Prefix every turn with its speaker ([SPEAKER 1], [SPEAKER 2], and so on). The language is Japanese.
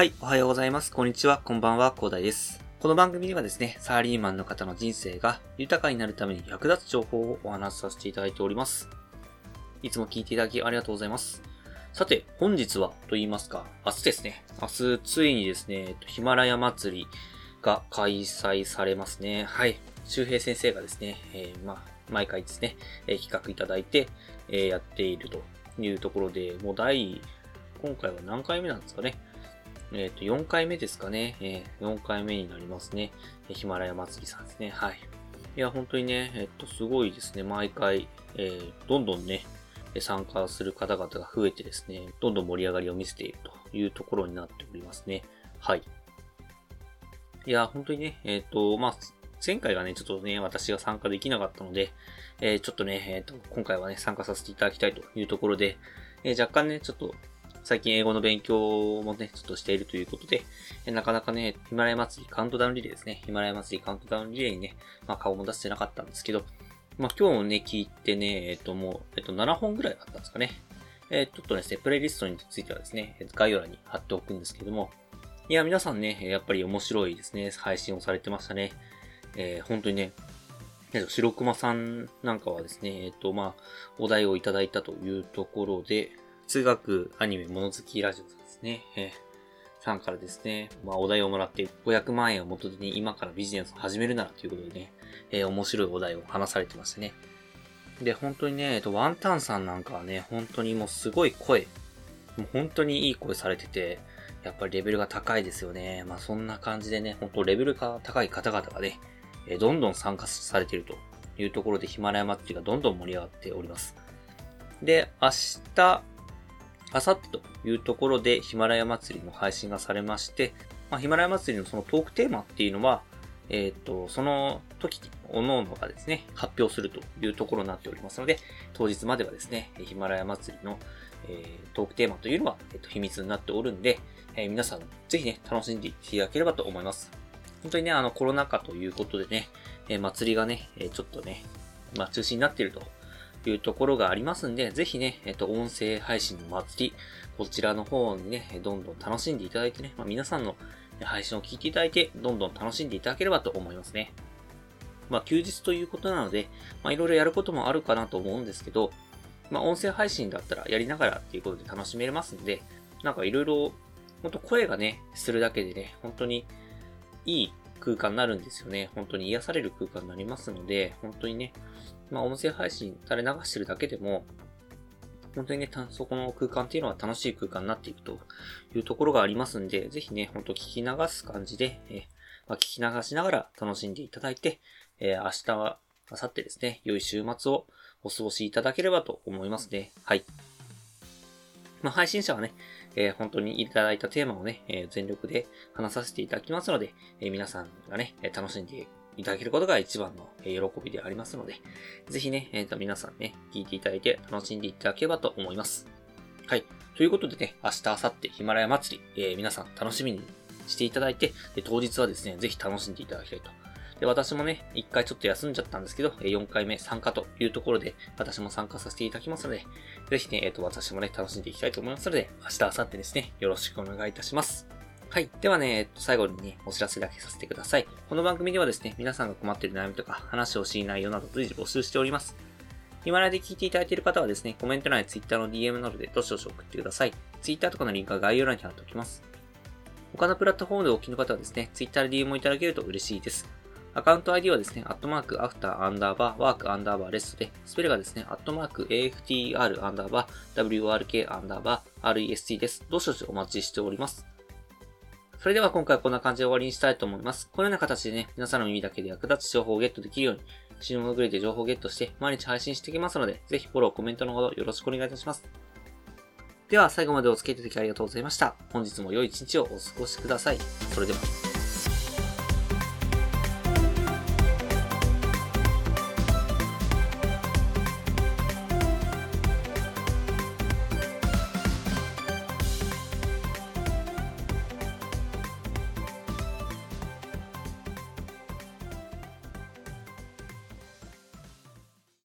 [SPEAKER 1] はい、おはようございます。こんにちは、こんばんは、広大です。この番組ではですね、サラリーマンの方の人生が豊かになるために役立つ情報をお話しさせていただいております。いつも聞いていただきありがとうございます。さて、本日はと言いますか、明日ですね。明日、ついにですね、ヒマラヤ祭りが開催されますね。はい。周平先生がですね、えーまあ、毎回ですね、えー企画いただいて、えーやっているというところで、もう第、今回は何回目なんですかね。えっ、と、4回目ですかね。えー4回目になりますね。ヒマラヤ祭りさんですね。はい。いや、本当にね、えっと、すごいですね。毎回、えーどんどんね、参加する方々が増えてですね、どんどん盛り上がりを見せているというところになっておりますね。はい。いや、本当にね、えっ、と、まあ、前回がね、ちょっとね、私が参加できなかったので、えーちょっとね、えっ、と、今回はね、参加させていただきたいというところで、えー若干ね、ちょっと、最近英語の勉強もね、ちょっとしているということで、えなかなかね、ヒマラヤ祭りカウントダウンリレーですね。ヒマラヤ祭りカウントダウンリレーにね、まあ顔も出してなかったんですけど、まあ今日もね、聞いてね、えっ、ともう、えっ、と7本ぐらいあったんですかね。えちょっとですね、プレイリストについてはですね、概要欄に貼っておくんですけども、いや、皆さんね、やっぱり面白いですね、配信をされてましたね。えー本当にね、えっと白熊さんなんかはですね、えっ、と、まあ、お題をいただいたというところで、通学アニメ物好きラジオさんですね、えーさんからですね、まあ、お題をもらって500万円を元手に今からビジネスを始めるならということでね、えー面白いお題を話されてましたね。で、本当にね、えっと、ワンタンさんなんかはね、本当にもうすごい声、もう本当にいい声されてて、やっぱりレベルが高いですよね。まあそんな感じでね、本当レベルが高い方々がね、えどんどん参加されているというところでヒマラヤ祭りがどんどん盛り上がっております。で、明日、明後日というところでヒマラヤ祭りの配信がされまして、まあ、ヒマラヤ祭りのそのトークテーマっていうのは、えっ、と、その時、各々がですね、発表するというところになっておりますので、当日まではですね、ヒマラヤ祭りの、えートークテーマというのは、えっと秘密になっておるんで、えー皆さんぜひね、楽しんでいただければと思います。本当にね、あの、コロナ禍ということでね、えー祭りがね、えちょっとね、まあ、中止になっているとというところがありますんで、ぜひね、えっ、と、音声配信の祭り、こちらの方にね、どんどん楽しんでいただいてね、まあ、皆さんの配信を聞いていただいて、どんどん楽しんでいただければと思いますね。まあ、休日ということなので、まあ、いろいろやることもあるかなと思うんですけど、まあ、音声配信だったらやりながらっていうことで楽しめれますんで、なんかいろいろ、ほんと声がね、するだけでね、本当にいい空間になるんですよね。本当に癒される空間になりますので、本当にね、まあ、音声配信垂れ流してるだけでも、本当にね、そこの空間っていうのは楽しい空間になっていくというところがありますんで、ぜひね、本当聞き流す感じで、えまあ、聞き流しながら楽しんでいただいて、えー明日は、明後日ですね、良い週末をお過ごしいただければと思いますね。はい。まあ、配信者はね、えー本当にいただいたテーマをね、えー全力で話させていただきますので、えー皆さんがね、楽しんでいただけることが一番の喜びでありますので、ぜひね、えーと皆さんね、聞いていただいて楽しんでいただければと思います。はい。ということでね、明日、明後日、ヒマラヤ祭り、えー皆さん楽しみにしていただいて、で当日はですね、ぜひ楽しんでいただきたいと。で、私もね、一回ちょっと休んじゃったんですけど、4回目参加というところで、私も参加させていただきますので、ぜひね、えっ、と、私もね、楽しんでいきたいと思いますので、明日、明後日ですね、よろしくお願いいたします。はい。ではね、えっと、最後にね、お知らせだけさせてください。この番組ではですね、皆さんが困っている悩みとか、話をしい内容など随時募集しております。ヒマラヤで聞いていただいている方はですね、コメント欄や Twitter の DM などでどしどし送ってください。Twitter とかのリンクは概要欄に貼っておきます。他のプラットフォームでお聞きの方はですね、Twitter で DM をいただけると嬉しいです。アカウント ID はですね、アットマーク、アフター、アンダーバー、ワーク、アンダーバー、レストで、スペルがですね、アットマーク、AFTR、アンダーバー、WRK、アンダーバー、REST です。どうしどしお待ちしております。それでは今回はこんな感じで終わりにしたいと思います。このような形でね、皆さんの耳だけで役立つ情報をゲットできるように、死ぬものグレーで情報をゲットして、毎日配信していきますので、ぜひフォロー、コメントのほどよろしくお願いいたします。では、最後までお付き合いいただきありがとうございました。本日も良い一日をお過ごしください。それでは。